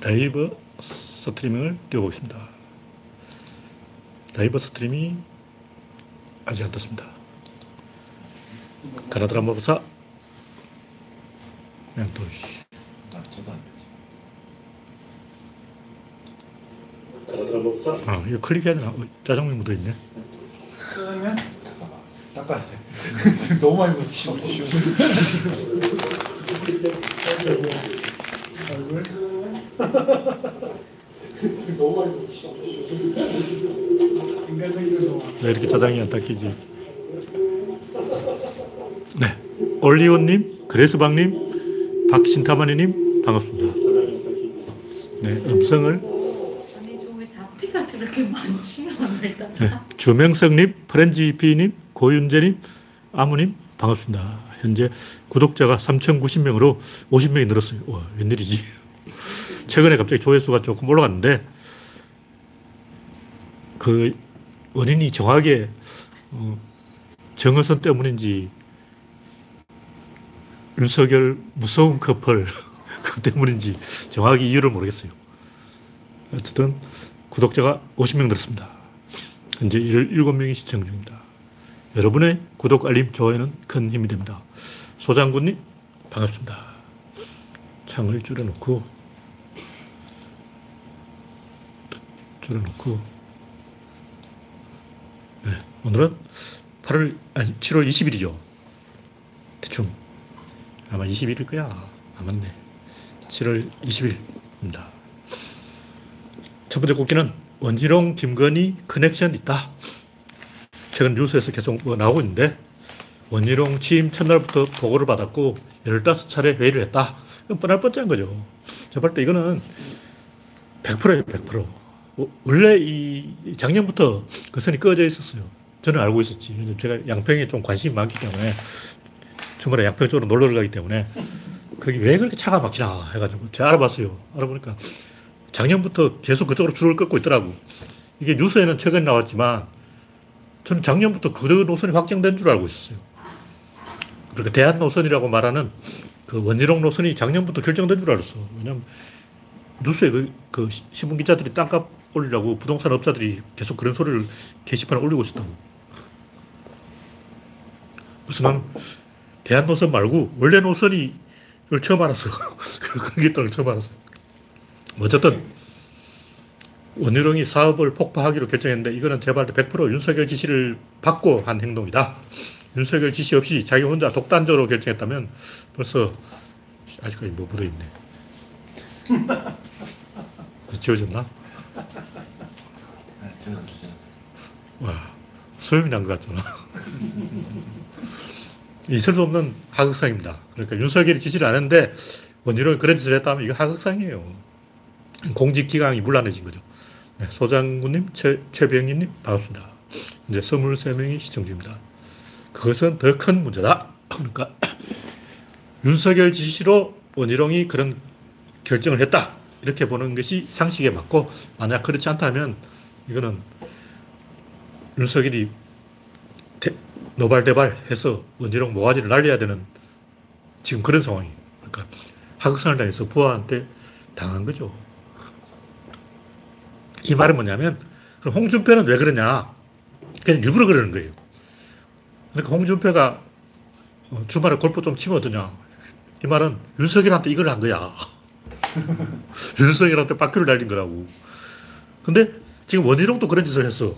라이브 스트리밍을 띄워보겠습니다. 라이브 스트리밍이 아직 안 떴습니다. 가나드라 모사 그냥 또 씨. 아, 아 이거 클릭해야 되나? 어, 짜장면 묻어있네. 짜장면? 잠깐만. 닦아야 돼. 너무 많이 묻히고. 얼굴? 너무 많이 인간적이어서 왜 이렇게 짜장이 안 닦이지? 네. 올리온님, 그레스방님, 박신타마니님, 반갑습니다. 네, 음성을, 아니 잡티가 저렇게? 네. 주명석님, 프렌지피님, 고윤재님, 아무님, 반갑습니다. 현재 구독자가 3,090명으로 50명이 늘었어요. 와, 웬일이지? 최근에 갑자기 조회수가 조금 올라갔는데, 그 원인이 정확하게 어, 정어선 때문인지 윤석열 무서운 커플 그 때문인지 정확히 이유를 모르겠어요. 어쨌든 구독자가 50명 늘었습니다. 현재 17명이 시청 중입니다. 여러분의 구독, 알림, 좋아요는 큰 힘이 됩니다. 소장군님 반갑습니다. 창을 줄여놓고 줄여놓고 네, 오늘은 8월 아니 7월 20일이죠. 대충 아마 20일일 거야. 아 맞네. 7월 20일입니다. 첫 번째 곡기는 원희룡, 김건희 커넥션 있다. 최근 뉴스에서 계속 뭐 나오고 있는데 원희룡 취임 첫날부터 보고를 받았고 15차례 회의를 했다. 뻔할 뻔한 거죠. 제가 볼때 이거는 100%예요, 100%. 어, 원래 이 작년부터 그 선이 꺼져 있었어요. 저는 알고 있었지. 제가 양평에 좀 관심이 많기 때문에 주말에 양평 쪽으로 놀러 가기 때문에 거기 왜 그렇게 차가 막히나 해가지고 제가 알아봤어요. 알아보니까 작년부터 계속 그쪽으로 줄을 끊고 있더라고. 이게 뉴스에는 최근 나왔지만 저는 작년부터 그 노선이 확정된 줄 알고 있었어요. 그러니까 대한 노선이라고 말하는 그 원희룡 노선이 작년부터 결정된 줄 알았어. 왜냐면 뉴스에 그, 그 신문 기자들이 땅값 올리려고 부동산 업자들이 계속 그런 소리를 게시판에 올리고 있었다고. 그래서 나는 대한 노선 말고 원래 노선이 이걸 처음 알았어. 그런 게 있다는 걸 처음 알았어. 어쨌든 원희룡이 사업을 폭파하기로 결정했는데 이거는 제발 100% 윤석열 지시를 받고 한 행동이다. 윤석열 지시 없이 자기 혼자 독단적으로 결정했다면 벌써 아직까지 뭐 묻어있네. 지워졌나? 와, 수염이 난 것 같잖아. 있을 수 없는 하극상입니다. 그러니까 윤석열이 지시를 안 했는데 원희룡이 그런 짓을 했다면 이거 하극상이에요. 공직기강이 물란해진 거죠. 네, 소장군님, 최, 최병희님, 반갑습니다. 이제 23명이 시청 중입니다. 그것은 더 큰 문제다. 그러니까 윤석열 지시로 원희룡이 그런 결정을 했다. 이렇게 보는 것이 상식에 맞고 만약 그렇지 않다면 이거는 윤석열이 대, 노발대발 해서 원희룡 모가지를 날려야 되는 지금 그런 상황이에요. 그러니까 하극상을 당해서 부하한테 당한 거죠. 이 말은 뭐냐면 그럼 홍준표는 왜 그러냐? 그냥 일부러 그러는 거예요. 그러니까 홍준표가 어, 주말에 골프 좀 치면 어떠냐? 이 말은 윤석열한테 이걸 한 거야. 윤석열한테 바퀴를 날린 거라고. 근데 지금 원희룡도 그런 짓을 했어.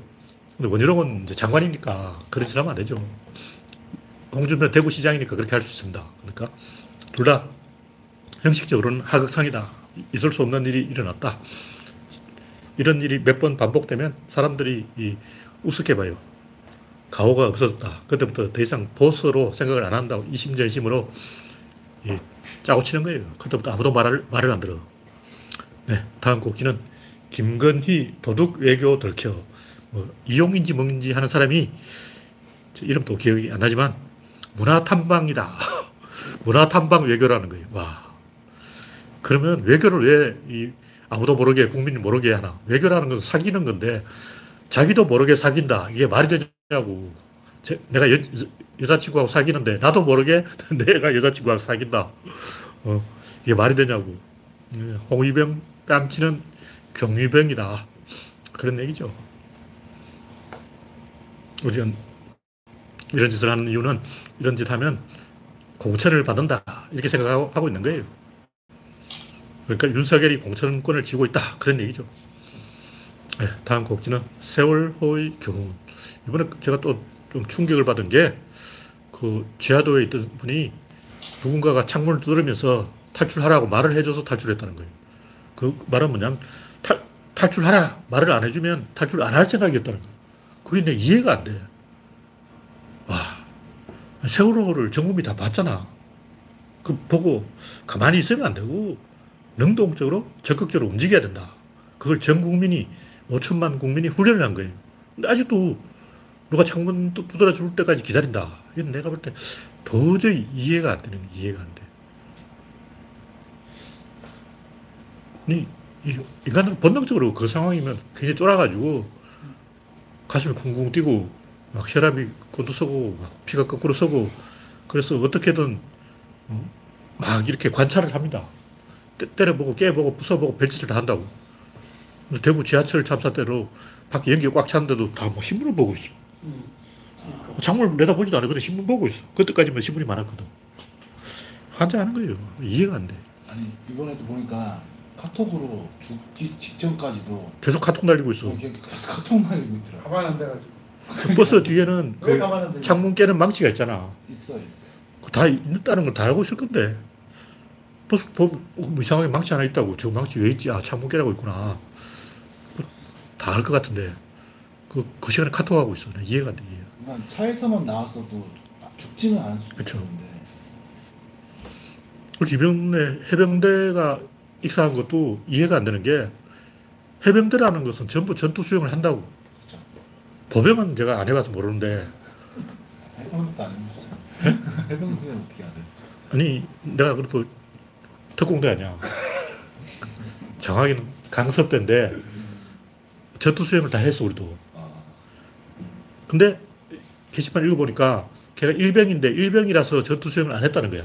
근데 원희룡은 이제 장관이니까 그런 짓 하면 안 되죠. 홍준표 대구시장이니까 그렇게 할 수 있습니다. 그러니까 둘 다 형식적으로는 하극상이다. 있을 수 없는 일이 일어났다. 이런 일이 몇 번 반복되면 사람들이 이 우습게 봐요. 가오가 없어졌다. 그때부터 더 이상 보스로 생각을 안 한다고 이심전심으로 이 짜고 치는 거예요. 그때부터 아무도 말을, 말을 안 들어. 네, 다음 곡지는 김건희 도둑 외교 들켜. 뭐 이용인지 뭔지 하는 사람이 이름도 기억이 안 나지만 문화 탐방이다. 문화 탐방 외교라는 거예요. 와. 그러면 외교를 왜 아무도 모르게 국민이 모르게 하나? 외교라는 건 사귀는 건데 자기도 모르게 사귄다. 이게 말이 되냐고. 제, 내가 여, 여자친구하고 사귀는데 나도 모르게 내가 여자친구하고 사귄다. 어, 이게 말이 되냐고. 예, 홍위병 뺨치는 경위병이다. 그런 얘기죠. 우리가 이런 짓을 하는 이유는 이런 짓 하면 공천을 받는다. 이렇게 생각하고 있는 거예요. 그러니까 윤석열이 공천권을 쥐고 있다. 그런 얘기죠. 네, 다음 곡지는 세월호의 교훈. 이번에 제가 또 좀 충격을 받은 게 그 지하도에 있던 분이 누군가가 창문을 두드리면서 탈출하라고 말을 해줘서 탈출했다는 거예요. 그 말은 뭐냐면 탈, 탈출하라 말을 안 해주면 탈출 안 할 생각이었다는 거예요. 그게 내 이해가 안 돼. 와, 세월호를 전 국민이 다 봤잖아. 그 보고 가만히 있으면 안 되고 능동적으로 적극적으로 움직여야 된다. 그걸 전 국민이 5천만 국민이 훈련을 한 거예요. 근데 아직도 누가 창문 두- 두드려 줄 때까지 기다린다. 이건 내가 볼 때 도저히 이해가 안 되는. 이해가 안 돼. 인간은 본능적으로 그 상황이면 굉장히 쫄아가지고 가슴이 쿵쿵 뛰고 막 혈압이 곤두서고 막 피가 거꾸로 서고 그래서 어떻게든 어, 막 이렇게 관찰을 합니다. 때- 때려보고 깨보고 부숴보고 별짓을 다 한다고. 근데 대구 지하철 참사 때로 밖에 연기가 꽉 찼는데도 다 뭐 신문을 보고 있어. 창문을 내다보지도 않았거든. 신문 보고 있어. 그때까지만 신문이 많았거든. 환장하는 거예요. 이해가 안 돼. 아니 이번에도 보니까 카톡으로 죽기 직전까지도 계속 카톡 날리고 있어. 이렇게 카톡 날리고 있더라. 가만 안 돼가지고. 그 버스 뒤에는 왜 그? 창문 깨는 망치가 있잖아. 있어 있어. 다 있다는 걸 다 알고 있을 건데. 버스 보면 어, 뭐 이상하게 망치 하나 있다고. 저 망치 왜 있지? 아, 창문 깨라고 있구나. 다 알 것 같은데. 그, 그 시간에 카톡하고 있어. 나 이해가 안 돼. 이해. 그러니까 차에서만 나왔어도 죽지는 않을. 있는데 그리고 이번에 해병대가 익사한 것도 이해가 안 되는 게 해병대라는 것은 전부 전투 수영을 한다고. 보병은 제가 안 해봐서 모르는데 해병대도 안 해봤잖아. 해병대는 어떻게 알아? 아니 내가 그래도 특공대 아니야. 정확히는 강섭대인데 전투 수영을 다 했어 우리도. 아, 근데 게시판 읽어보니까 걔가 일병인데 일병이라서 전투 수영을 안 했다는 거야.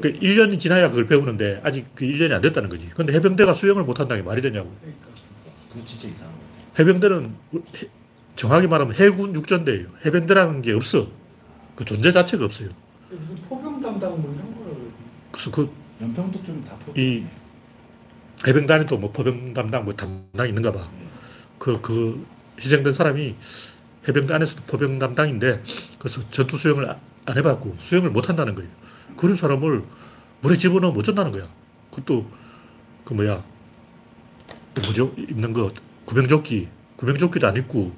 그러니까 1년이 지나야 그걸 배우는데 아직 그 1년이 안 됐다는 거지. 근데 해병대가 수영을 못 한다는 게 말이 되냐고. 진짜 이상한. 해병대는 해- 정확히 말하면 해군 육전대예요. 해병대라는 게 없어. 그 존재 자체가 없어요. 무슨 포병 담당 뭐 이런 거라고. 그래서 그 연평도 좀다 포. 이 해병대 안에 또뭐 포병 담당 뭐 담당 있는가 봐. 그, 그 희생된 사람이 해병대 안에서도 포병 담당인데 그래서 전투 수영을 아- 안 해봤고 수영을 못 한다는 거예요. 그런 사람을 물에 집어넣으면 못 전다는 거야. 그것도 그 뭐야 또 뭐죠 입는 거 구명조끼 구명조끼도 안 입고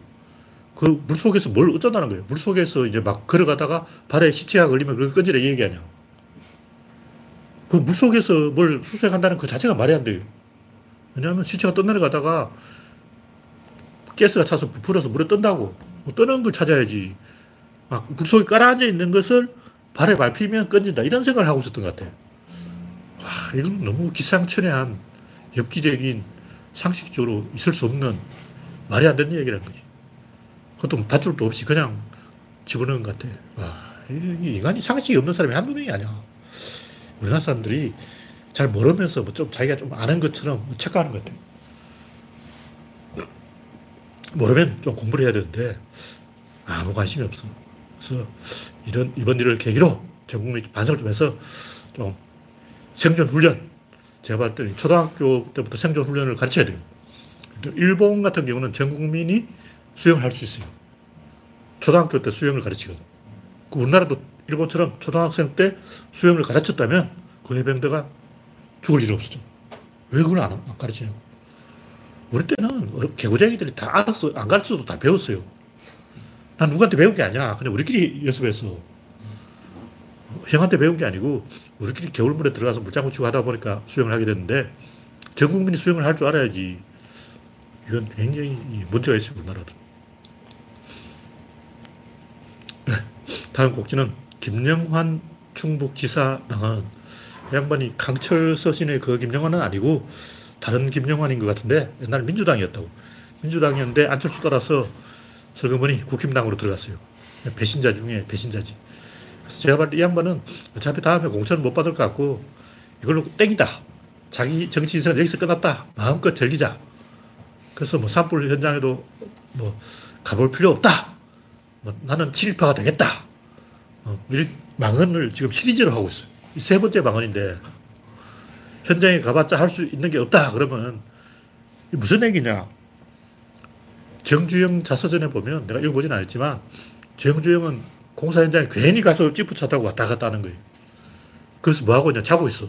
그 물속에서 뭘 어쩐다는 거예요. 물속에서 이제 막 걸어가다가 발에 시체가 걸리면 그걸 끈질어 얘기하냐. 그 물속에서 뭘 수색한다는 그 자체가 말이 안 돼요. 왜냐하면 시체가 떠내려가다가 가스가 차서 부풀어서 물에 뜬다고. 뭐 뜨는 걸 찾아야지. 막 물속에 깔아앉아 있는 것을 발에 밟히면 꺼진다. 이런 생각을 하고 있었던 것 같아. 와, 이건 너무 기상천외한 엽기적인 상식적으로 있을 수 없는 말이 안 되는 얘기라는 거지. 그것도 뭐 밧줄도 없이 그냥 집어넣은 것 같아. 와, 이 인간이 상식이 없는 사람이 한두 명이 아니야. 우리나라 사람들이 잘 모르면서 뭐 좀 자기가 좀 아는 것처럼 착각하는 것 같아요. 모르면 좀 공부를 해야 되는데 아무 관심이 없어. 그래서 이런 이번 일을 계기로 전 국민이 반성을 좀 해서 좀 생존 훈련 제가 때는 초등학교 때부터 생존 훈련을 가르쳐야 돼요. 일본 같은 경우는 전 국민이 수영을 할 수 있어요. 초등학교 때 수영을 가르치거든. 그 우리나라도 일본처럼 초등학생 때 수영을 가르쳤다면 그 해병대가 죽을 일이 없었죠. 왜 그걸 안, 안 가르치냐고. 우리 때는 개구쟁이들이 다 알았어. 안 가르쳐도 다 배웠어요. 난 누구한테 배운 게 아니야. 그냥 우리끼리 연습해서. 형한테 배운 게 아니고 우리끼리 겨울물에 들어가서 물장구 치고 하다 보니까 수영을 하게 됐는데 전 국민이 수영을 할 줄 알아야지. 이건 굉장히 문제가 있어요. 우리나라도. 네. 다음 곡지는 김영환 충북지사 이 양반이 강철 서신의 그 김영환은 아니고 다른 김영환인 것 같은데 옛날 민주당이었다고. 민주당이었는데 안철수 따라서 설거머니 국힘당으로 들어갔어요. 배신자 중에 배신자지. 그래서 제가 봤을 때 이 양반은 어차피 다음에 공천을 못 받을 것 같고 이걸로 땡이다. 자기 정치 인생은 여기서 끝났다. 마음껏 즐기자. 그래서 뭐 산불 현장에도 뭐 가볼 필요 없다. 뭐 나는 친일파가 되겠다. 어, 이 망언을 지금 시리즈로 하고 있어요. 이세 번째 망언인데 현장에 가봤자 할 수 있는 게 없다. 그러면 무슨 얘기냐? 정주영 자서전에 보면 내가 읽어보진 않았지만 정주영은 공사 현장에 괜히 가서 찌푸차 타고 왔다 갔다 하는 거예요. 그래서 뭐 하고 있냐? 자고 있어.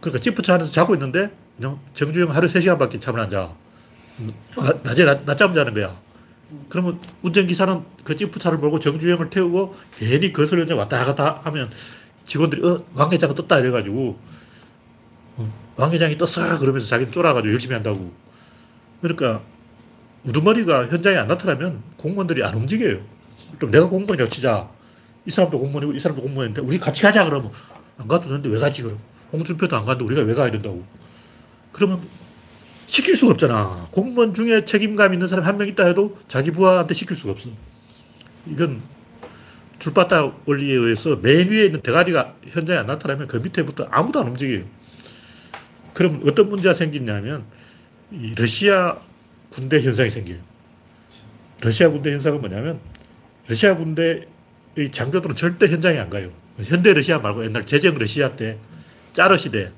그러니까 찌푸차 안에서 자고 있는데 그냥 정주영 하루 3시간밖에 잠을 안 자. 나, 낮에 낮, 낮잠 자는 거야. 그러면 운전기사는 그 찌푸차를 몰고 정주영을 태우고 괜히 거슬 현장 왔다 갔다 하면 직원들이 어, 왕 회장이 떴다 이래가지고 어, 왕 회장이 떴어 그러면서 자기는 쫄아가지고 열심히 한다고. 그러니까 우두머리가 현장에 안 나타나면 공무원들이 안 움직여요. 그럼 내가 공무원이라고 치자. 이 사람도 공무원이고 이 사람도 공무원인데 우리 같이 가자 그러면 안 가도 되는데 왜 가지 그럼. 홍준표도 안 가는데 우리가 왜 가야 된다고. 그러면 시킬 수가 없잖아. 공무원 중에 책임감 있는 사람 한 명 있다 해도 자기 부하한테 시킬 수가 없어. 이건 줄바닥 원리에 의해서 맨 위에 있는 대가리가 현장에 안 나타나면 그 밑에부터 아무도 안 움직여요. 그럼 어떤 문제가 생기냐면 이 러시아 군대 현상이 생겨요. 러시아 군대 현상은 뭐냐면 러시아 군대의 장교들은 절대 현장에 안 가요. 현대 러시아 말고 옛날 제정 러시아 때 짜르 시대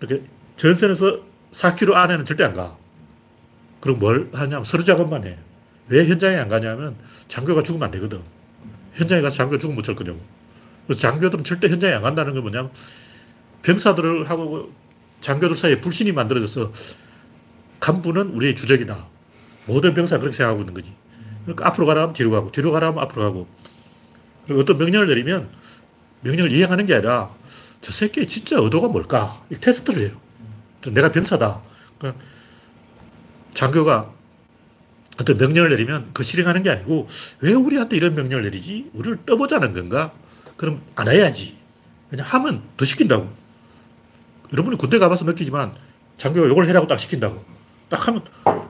이렇게 전선에서 4km 안에는 절대 안 가. 그럼 뭘 하냐면 서류 작업만 해. 왜 현장에 안 가냐면 장교가 죽으면 안 되거든. 현장에 가서 장교 죽으면 어쩔 거냐고. 그래서 장교들은 절대 현장에 안 간다는 건 뭐냐면 병사들하고 장교들 사이에 불신이 만들어져서 간부는 우리의 주적이다. 모든 병사가 그렇게 생각하고 있는 거지. 그러니까 앞으로 가라 하면 뒤로 가고, 뒤로 가라 하면 앞으로 가고. 그리고 어떤 명령을 내리면 명령을 이행하는 게 아니라 저 새끼의 진짜 의도가 뭘까? 이 테스트를 해요. 내가 병사다. 그러니까 장교가 어떤 명령을 내리면 그 실행하는 게 아니고 왜 우리한테 이런 명령을 내리지? 우리를 떠보자는 건가? 그럼 안 해야지. 그냥 하면 더 시킨다고. 여러분이 군대 가봐서 느끼지만 장교가 이걸 해라고 딱 시킨다고. 딱 하면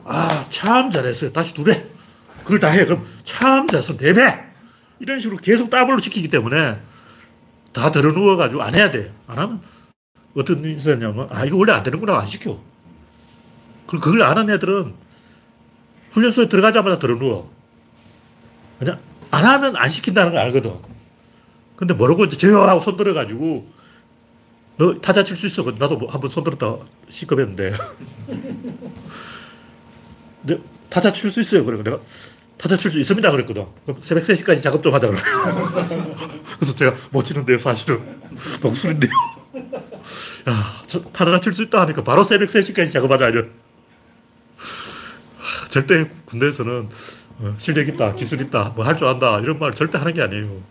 아, 참 잘했어요. 다시 두 배. 그걸 다 해. 그럼 참 잘했어. 네 배. 이런 식으로 계속 더블로 시키기 때문에 다 들어 누워가지고 안 해야 돼. 안 하면 어떤 있었냐면, 아, 이거 원래 안 되는구나. 안 시켜. 그럼 그걸 아는 애들은 훈련소에 들어가자마자 들어 누워. 그냥 안 하면 안 시킨다는 걸 알거든. 근데 모르고 이제 저요 하고 손 들어가지고 너 타자 칠 수 있어. 나도 뭐 한번 손 들었다 시급했는데. 근데 타자 칠 수 있어요. 그래 내가 타자 칠 수 있습니다. 그랬거든. 그럼 새벽 3시까지 작업 좀 하자. 그래. 그래서 제가 못 치는데요. 사실은. 목술인데요. 야, 저 타자 칠 수 있다 하니까 바로 새벽 3시까지 작업하자. 이런. 절대 군대에서는 어, 실력 있다, 기술 있다, 뭐 할 줄 안다 이런 말 절대 하는 게 아니에요.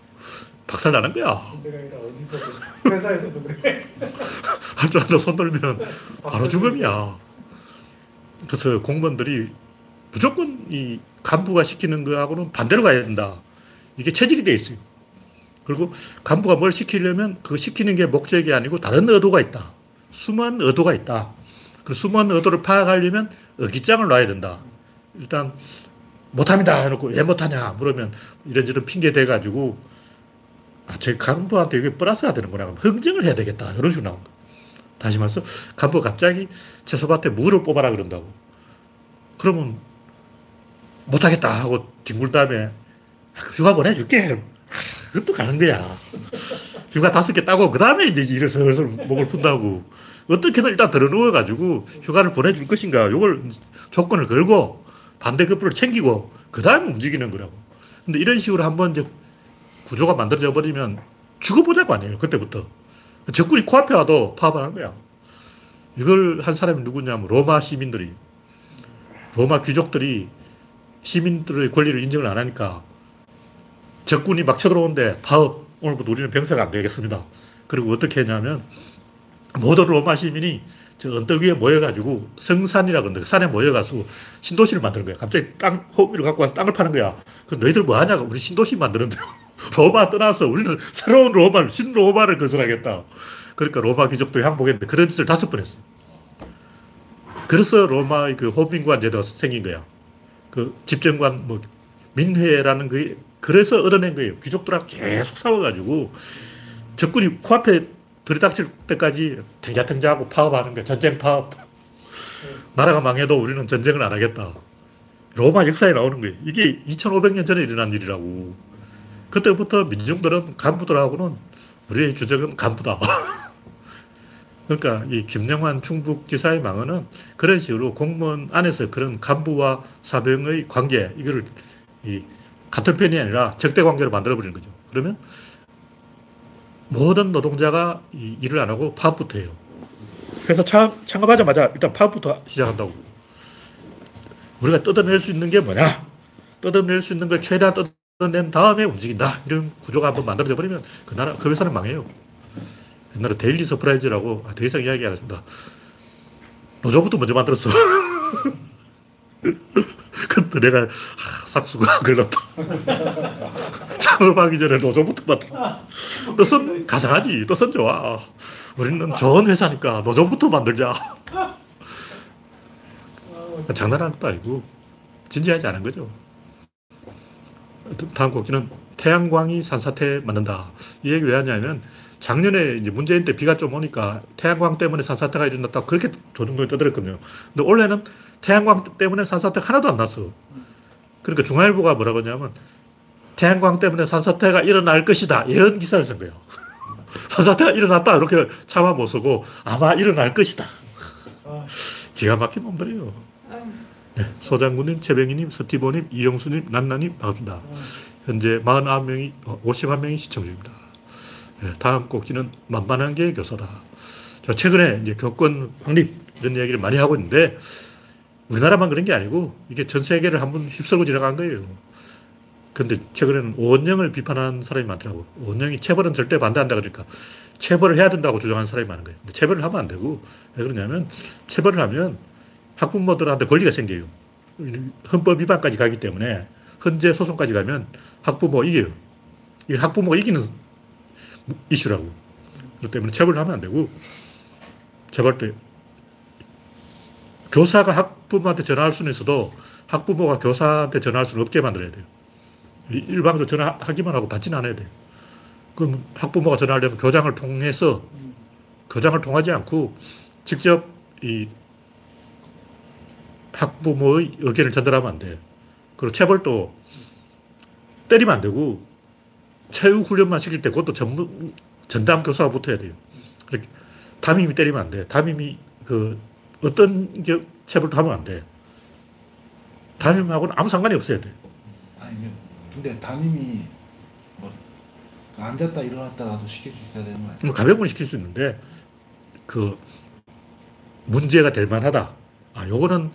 박살 나는 거야. 어디서든 회사에서도 그래. 할줄 안다 손 들면 바로 죽음이야. 그래서 공무원들이 무조건 이 간부가 시키는 거하고는 반대로 가야 된다. 이게 체질이 돼 있어요. 그리고 간부가 뭘 시키려면 그 시키는 게 목적이 아니고 다른 의도가 있다. 숨은 의도가 있다. 그 숨은 의도를 파악하려면 어깃장을 놔야 된다. 일단 못합니다 해놓고 왜 못하냐 물으면 이런저런 핑계 대가지고 아, 제 간부한테 이게 플러스가 되는구나. 그럼 흥정을 해야 되겠다. 이런 식으로 나온다. 다시 말해서 간부가 갑자기 채소밭에 물을 뽑아라 그런다고. 그러면 못하겠다 하고 뒹굴 다음에 아, 휴가 보내줄게. 그럼 아, 그것도 가는 거야. 휴가 다섯 개 따고 그 다음에 이제 일을 슬슬 목을 푼다고. 어떻게든 일단 들어누워가지고 휴가를 보내줄 것인가. 요걸 조건을 걸고 반대급부를 챙기고 그 다음에 움직이는 거라고. 근데 이런 식으로 한번 이제 구조가 만들어져 버리면 죽어보자고 아니에요. 그때부터. 적군이 코앞에 와도 파업을 하는 거야. 이걸 한 사람이 누구냐면 로마 시민들이. 로마 귀족들이 시민들의 권리를 인정을 안 하니까 적군이 막 쳐들어오는데 파업, 오늘부터 우리는 병사가 안 되겠습니다. 그리고 어떻게 했냐면 모든 로마 시민이 저 언덕 위에 모여가지고 성산이라 그러는데 그 산에 모여가서 신도시를 만드는 거야. 갑자기 땅, 호미를 갖고 와서 땅을 파는 거야. 그 너희들 뭐 하냐고. 우리 신도시 만드는데. 로마 떠나서 우리는 새로운 로마를, 신로마를 건설하겠다. 그러니까 로마 귀족들이 항복했는데 그런 짓을 다섯 번 했어. 그래서 로마의 그 호빈관 제도가 생긴 거야. 그 집정관, 뭐, 민회라는 그, 그래서 얻어낸 거예요. 귀족들하고 계속 싸워가지고 적군이 코앞에 들이닥칠 때까지 탱자탱자하고 파업하는 거야. 전쟁 파업. 나라가 망해도 우리는 전쟁을 안 하겠다. 로마 역사에 나오는 거예요. 이게 2500년 전에 일어난 일이라고. 그때부터 민중들은 간부들하고는 우리의 주적은 간부다. 그러니까 이 김영환 충북지사의 망언은 그런 식으로 공무원 안에서 그런 간부와 사병의 관계, 이거를 이 같은 편이 아니라 적대 관계로 만들어버리는 거죠. 그러면 모든 노동자가 이 일을 안 하고 파업부터 해요. 그래서 창, 창업하자마자 일단 파업부터 시작한다고. 우리가 뜯어낼 수 있는 게 뭐냐? 뜯어낼 수 있는 걸 최대한 뜯어 낸 다음에 움직인다. 이런 구조가 한번 만들어져 버리면 그 나라, 그 회사는 망해요. 옛날에 데일리 서프라이즈라고, 아, 더 이상 이야기 안 하겠습니다. 노조부터 먼저 만들었어. 그때 내가, 아, 싹수가 글렀다. 창업하기 전에 노조부터 만들어. 뜻은 가상하지. 뜻은 좋아. 우리는 좋은 회사니까 노조부터 만들자. 장난하는 것도 아니고 진지하지 않은 거죠. 다음 곡기는 태양광이 산사태 만든다. 이 얘기 왜 하냐면 작년에 이제 문재인 때 비가 좀 오니까 태양광 때문에 산사태가 일어났다고 그렇게 조중동에 떠들었거든요. 근데 올해는 태양광 때문에 산사태가 하나도 안 났어. 그러니까 중앙일보가 뭐라고 하냐면 태양광 때문에 산사태가 일어날 것이다. 예언 기사를 쓴 거예요. 산사태가 일어났다. 이렇게 차마 못 쓰고 아마 일어날 것이다. 기가 막힌 놈들이에요. 네, 소장군님, 최병희님, 서티보님, 이영수님, 난나님 반갑습니다. 현재 49명이, 51명이 시청 중입니다. 네, 다음 꼭지는 만만한 게 교사다. 저 최근에 이제 교권 확립 이런 이야기를 많이 하고 있는데 우리나라만 그런 게 아니고 이게 전 세계를 한번 휩쓸고 지나간 거예요. 근데 최근에는 오원영을 비판하는 사람이 많더라고. 오원영이 체벌은 절대 반대한다 그러니까 체벌을 해야 된다고 주장하는 사람이 많은 거예요. 근데 체벌을 하면 안 되고 왜 그러냐면 체벌을 하면 학부모들한테 권리가 생겨요. 헌법 위반까지 가기 때문에 헌재 소송까지 가면 학부모가 이겨요. 이 학부모가 이기는 이슈라고. 그렇기 때문에 체벌을 하면 안 되고 체벌 때 교사가 학부모한테 전화할 수는 있어도 학부모가 교사한테 전화할 수는 없게 만들어야 돼요. 일방적으로 전화하기만 하고 받지는 않아야 돼요. 그럼 학부모가 전화하려면 교장을 통해서 교장을 통하지 않고 직접 이 학부모의 의견을 전달하면 안 돼. 그리고 체벌도 때리면 안 되고 체육 훈련만 시킬 때 그것도 전문 전담 교사가 붙어야 돼요. 담임이 때리면 안 돼. 담임이 그 어떤 게 체벌도 하면 안 돼. 담임하고는 아무 상관이 없어야 돼. 아니면 근데 담임이 뭐 앉았다 일어났다라도 시킬 수 있어야 되는 거 아니야? 뭐 가볍게 시킬 수 있는데 그 문제가 될 만하다. 아, 요거는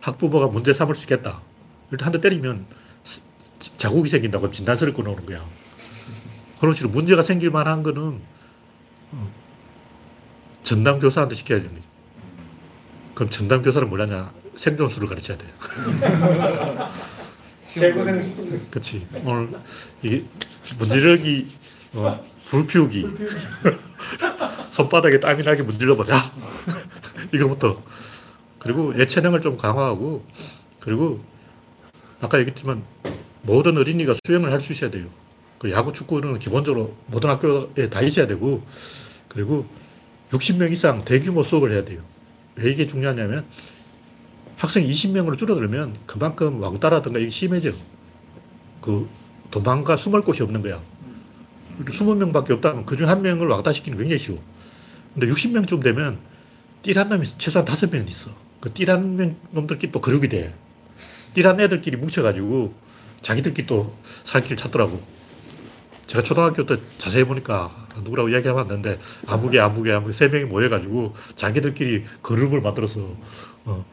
학부모가 문제 삼을 수 있겠다. 일단 한 대 때리면 자국이 생긴다고 진단서를 끊어오는 거야. 그런 식으로 문제가 생길 만한 거는 어, 전담 교사한테 시켜야 거지. 그럼 전담 교사는 뭐냐냐? 생존수를 가르쳐야 돼요. 개고생 그렇지. 오늘 이게 문지르기, 어, 불 피우기, 손바닥에 땀이 나게 문질러 보자. 이거부터. 그리고 예체능을 좀 강화하고, 그리고 아까 얘기했지만 모든 어린이가 수영을 할 수 있어야 돼요. 그 야구, 축구 이런 건 기본적으로 모든 학교에 다 있어야 되고, 그리고 60명 이상 대규모 수업을 해야 돼요. 왜 이게 중요하냐면 학생 20명으로 줄어들면 그만큼 왕따라든가 이게 심해져. 그 도망가 숨을 곳이 없는 거야. 20명밖에 없다면 그중 한 명을 왕따시키는 게 굉장히 쉬워. 근데 60명쯤 되면 띠란 놈이 최소한 5명은 있어. 그 띠란 명 놈들끼리 또 그룹이 돼. 띠란 애들끼리 뭉쳐가지고 자기들끼리 또 살 길을 찾더라고. 제가 초등학교 때 자세히 보니까 누구라고 이야기하면 안 되는데 아무개 아무개 아무개 세 명이 모여가지고 자기들끼리 그룹을 만들어서 어,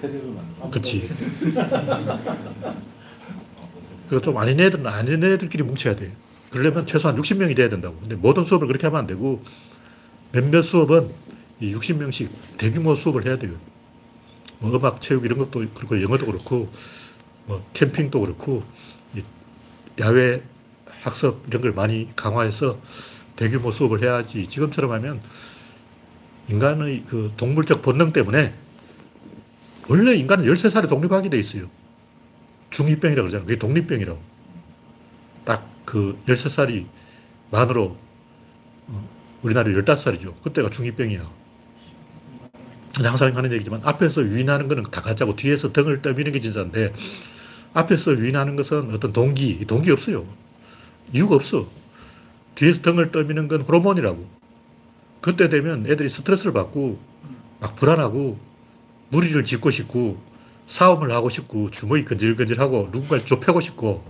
세력을 만들어. 그렇지. 그리고 좀 아닌 애들은 아닌 애들끼리 뭉쳐야 돼. 그러려면 최소한 60명이 돼야 된다고. 근데 모든 수업을 그렇게 하면 안 되고 몇몇 수업은 이 60명씩 대규모 수업을 해야 돼요. 뭐 음악, 체육 이런 것도 그렇고 영어도 그렇고 뭐 캠핑도 그렇고 이 야외 학습 이런 걸 많이 강화해서 대규모 수업을 해야지 지금처럼 하면 인간의 그 동물적 본능 때문에 원래 인간은 13살에 독립하게 돼 있어요. 중2병이라고 그러잖아요. 그게 독립병이라고. 딱 그 13살이 만으로 어, 우리나라 15살이죠. 그때가 중2병이야. 항상 하는 얘기지만 앞에서 유인하는 거는 다 가짜고 뒤에서 등을 떠미는 게 진짜인데 앞에서 유인하는 것은 어떤 동기, 동기 없어요. 이유가 없어. 뒤에서 등을 떠미는 건 호르몬이라고. 그때 되면 애들이 스트레스를 받고 막 불안하고 무리를 짓고 싶고 싸움을 하고 싶고 주먹이 건질건질하고 누군가를 좁혀고 싶고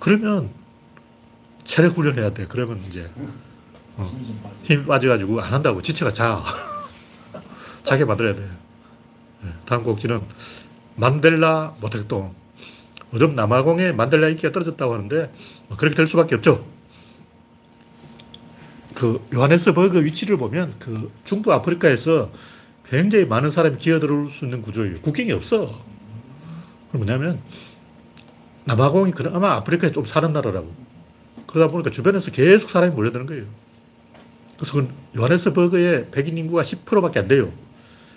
그러면 체력 훈련해야 돼. 그러면 이제 어. 힘이 빠져가지고 안 한다고 지체가 자. 자게 만들어야 돼. 네, 다음 곡지는 만델라 모택동. 요즘 남아공에 만델라 인기가 떨어졌다고 하는데 뭐 그렇게 될 수밖에 없죠. 그 요하네스 버그 위치를 보면 그 중부 아프리카에서 굉장히 많은 사람이 기어들어올 수 있는 구조예요. 국경이 없어. 뭐냐면 남아공이 그나마 아프리카에 좀 사는 나라라고. 그러다 보니까 주변에서 계속 사람이 몰려드는 거예요. 그래서 그 요하네스버그의 백인 인구가 10%밖에 안 돼요.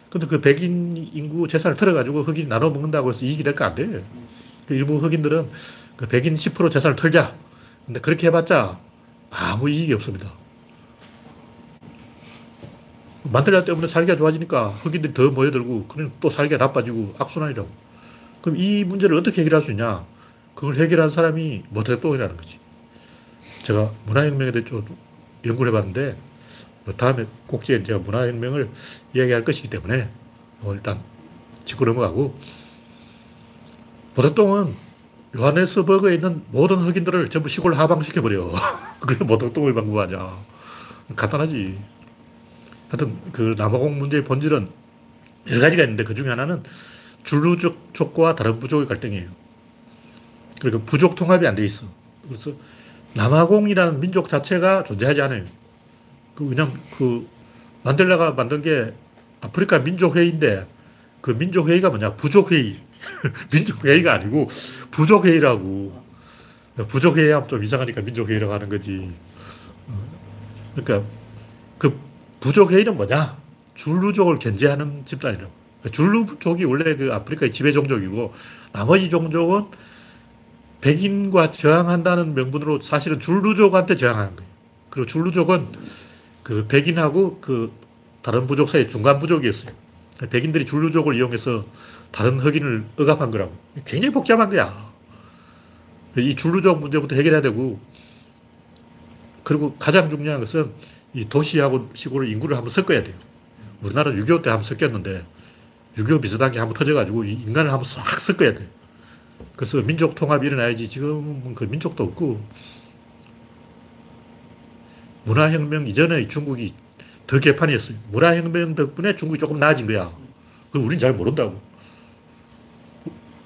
근데 그 백인 인구 재산을 털어가지고 흑인 나눠 먹는다고 해서 이익이 될까 안 돼. 그 일부 흑인들은 그 백인 10% 재산을 털자. 근데 그렇게 해봤자 아무 이익이 없습니다. 만들라 때문에 살기가 좋아지니까 흑인들이 더 모여들고 그럼 또 살기가 나빠지고 악순환이라고. 그럼 이 문제를 어떻게 해결할 수 있냐? 그걸 해결한 사람이 모택동이라는 거지. 제가 문화혁명에 대해 좀 연구를 해봤는데 뭐 다음에 꼭지에 제가 문화혁명을 이야기할 것이기 때문에 뭐 일단 짚고 넘어가고 모택동은 요하네스버그에 있는 모든 흑인들을 전부 시골 하방시켜버려. 그게 모택동을 방문하냐. 간단하지. 하여튼 그 남아공 문제의 본질은 여러 가지가 있는데 그 중에 하나는 줄루족과 다른 부족의 갈등이에요. 그러니까 부족 통합이 안 돼 있어. 그래서 남아공이라는 민족 자체가 존재하지 않아요. 그 왜냐면 그 만델라가 만든 게 아프리카 민족회의인데 그 민족회의가 뭐냐? 부족회의. 민족회의가 아니고 부족회의라고. 부족회의 하면 좀 이상하니까 민족회의라고 하는 거지. 어. 그러니까 그 부족회의는 뭐냐? 줄루족을 견제하는 집단이라고. 줄루족이 원래 그 아프리카의 지배 종족이고 나머지 종족은 백인과 저항한다는 명분으로 사실은 줄루족한테 저항하는 거예요. 그리고 줄루족은 그 백인하고 그 다른 부족 사이 중간 부족이었어요. 백인들이 줄루족을 이용해서 다른 흑인을 억압한 거라고. 굉장히 복잡한 거야. 이 줄루족 문제부터 해결해야 되고, 그리고 가장 중요한 것은 이 도시하고 시골 인구를 한번 섞어야 돼요. 우리나라 6.25 때 한번 섞였는데, 6.25 비슷한 게 한번 터져가지고 인간을 한번 싹 섞어야 돼요. 그래서 민족 통합이 일어나야지 지금은 그 민족도 없고, 문화혁명 이전에 중국이 더 개판이었어요. 문화혁명 덕분에 중국이 조금 나아진 거야. 그 우린 잘 모른다고.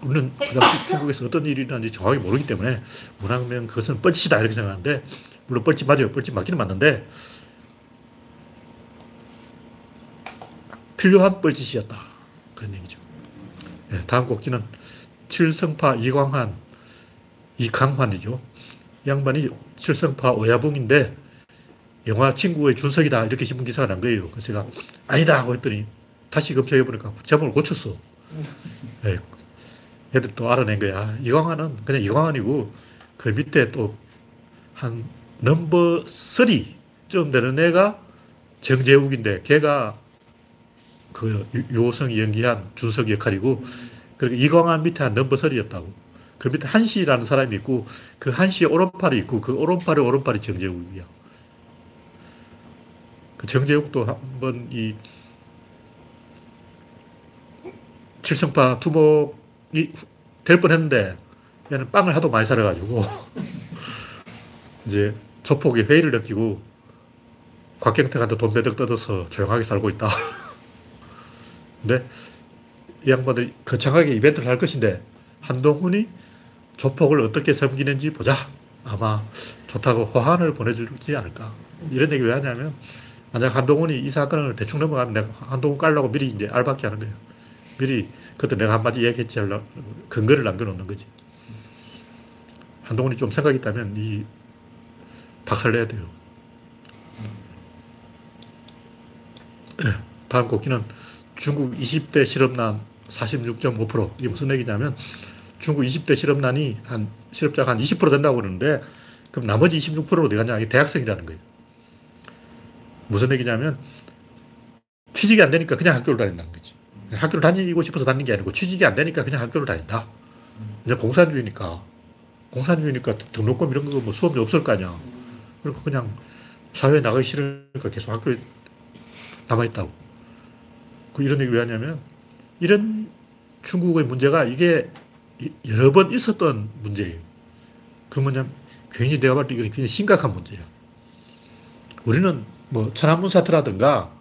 우리는 그 당시 중국에서 어떤 일이 일어났는지 정확히 모르기 때문에 문화혁명 그것은 뻘짓이다 이렇게 생각하는데 물론 뻘짓 맞아요. 뻘짓 맞기는 맞는데 필요한 뻘짓이었다. 그런 얘기죠. 네, 다음 곡지는 칠성파 이광환, 이강환이죠. 양반이 칠성파 오야붕인데 영화 친구의 준석이다 이렇게 신문 기사가 난 거예요. 그래서 제가 아니다 하고 했더니 다시 검색해 보니까 제목을 고쳤어. 네. 애들 또 알아낸 거야. 이광환은 그냥 이광환이고 그 밑에 또 한 넘버 3쯤 되는 애가 정재욱인데 걔가 그 요성이 연기한 준석 역할이고 그리고 이광환 밑에 한 넘버 3였다고. 그 밑에 한시라는 사람이 있고 그 한시의 오른팔이 있고 그 오른팔의 오른팔이 정재욱이야. 그 정재욱도 한번 이 칠성파 투목이 될 뻔했는데 얘는 빵을 하도 많이 사려가지고 이제 조폭이 회의를 느끼고 곽경택한테 돈 배덕 뜯어서 조용하게 살고 있다. 근데 이 양반들이 거창하게 이벤트를 할 것인데 한동훈이 조폭을 어떻게 섬기는지 보자. 아마 좋다고 호환을 보내주지 않을까. 이런 얘기 왜 하냐면 만약 한동훈이 이 사건을 대충 넘어가면 내가 한동훈 깔라고 미리 이제 알박기 하는 거예요. 미리 그때 내가 한마디 얘기했지 하려고 근거를 남겨놓는 거지. 한동훈이 좀 생각이 있다면 이 박살 내야 돼요. 네, 다음 곡기는 중국 20대 실업난 46.5%. 이게 무슨 얘기냐면 중국 20대 실업난이 한 실업자가 한 20% 된다고 그러는데 그럼 나머지 26%로 어디 가냐? 이게 대학생이라는 거예요. 무슨 얘기냐면 취직이 안 되니까 그냥 학교를 다닌다는 거지. 학교를 다니고 싶어서 다니는 게 아니고 취직이 안 되니까 그냥 학교를 다닌다. 이제 공산주의니까 공산주의니까 등록금 이런 거 뭐 수업이 없을 거 아니야. 그리고 그냥 사회에 나가기 싫으니까 계속 학교에 남아있다고. 그 이런 얘기 왜 하냐면 이런 중국의 문제가 이게 여러 번 있었던 문제예요. 그 뭐냐면 괜히 내가 봤을 때 이건 굉장히 심각한 문제예요. 우리는 뭐 천안문 사태라든가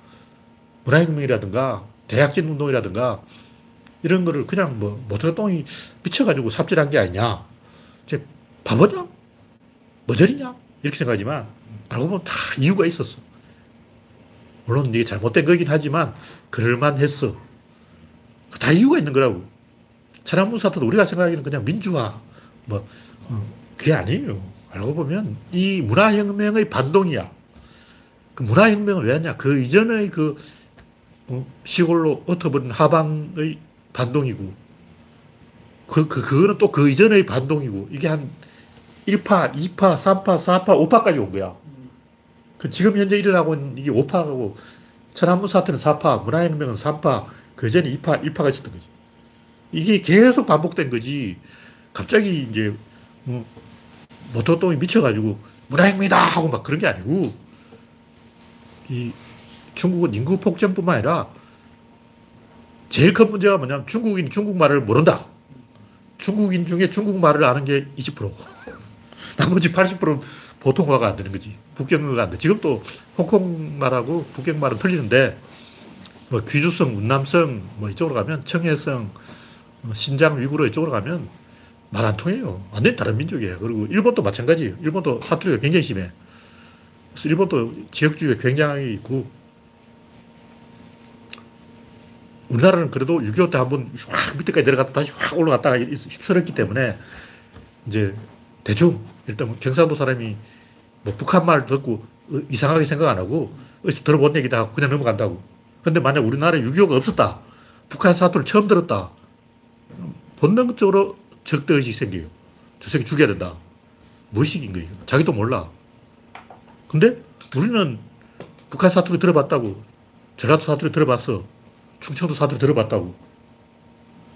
문화혁명이라든가 대약진 운동이라든가 이런 거를 그냥 뭐 모터가 똥이 미쳐가지고 삽질한 게 아니냐. 제 바보냐? 머저리냐? 이렇게 생각하지만 알고 보면 다 이유가 있었어. 물론 이게 잘못된 거긴 하지만 그럴만 했어. 다 이유가 있는 거라고. 천안문 사태도 우리가 생각하기는 그냥 민주화, 뭐, 어, 그게 아니에요. 알고 보면 이 문화혁명의 반동이야. 그 문화혁명은 왜 하냐? 그 이전의 그 어, 시골로 엎어버린 하방의 반동이고, 그, 그, 그거는 또 그 이전의 반동이고, 이게 한 1파, 2파, 3파, 4파, 5파까지 온 거야. 그 지금 현재 일어나고 있는 이게 5파고, 천안문 사태는 4파, 문화혁명은 3파, 그 전에 2파, 1파가 있었던 거지. 이게 계속 반복된 거지. 갑자기 이제, 뭐, 모토똥이 미쳐가지고, 문화혁명이다! 하고 막 그런 게 아니고, 이 중국은 인구 폭증뿐만 아니라 제일 큰 문제가 뭐냐면 중국인이 중국말을 모른다. 중국인 중에 중국말을 아는 게 20%. 나머지 80%는 보통화가 안 되는 거지. 북경어가 안 돼. 지금 또 홍콩말하고 북경말은 틀리는데 뭐 귀주성, 운남성 뭐 이쪽으로 가면 청해성, 어, 신장, 위구르 이쪽으로 가면 말 안 통해요. 완전히 다른 민족이에요. 그리고 일본도 마찬가지. 일본도 사투리가 굉장히 심해. 그래서 일본도 지역주의가 굉장히 있고 우리나라는 그래도 6.25 때 한번 확 밑에까지 내려갔다 다시 확 올라갔다가 휩쓸었기 때문에 이제 대충 일단 경상도 사람이 뭐 북한 말 듣고 이상하게 생각 안 하고 어디서 들어본 얘기다 하고 그냥 넘어간다고. 근데 만약 우리나라에 6.25가 없었다. 북한 사투를 처음 들었다. 본능적으로 적대의식이 생겨요. 저 새끼 죽여야 된다. 무의식인 거예요. 자기도 몰라. 근데 우리는 북한 사투리 들어봤다고. 전라도 사투리 들어봤어. 충청도 사투리 들어봤다고.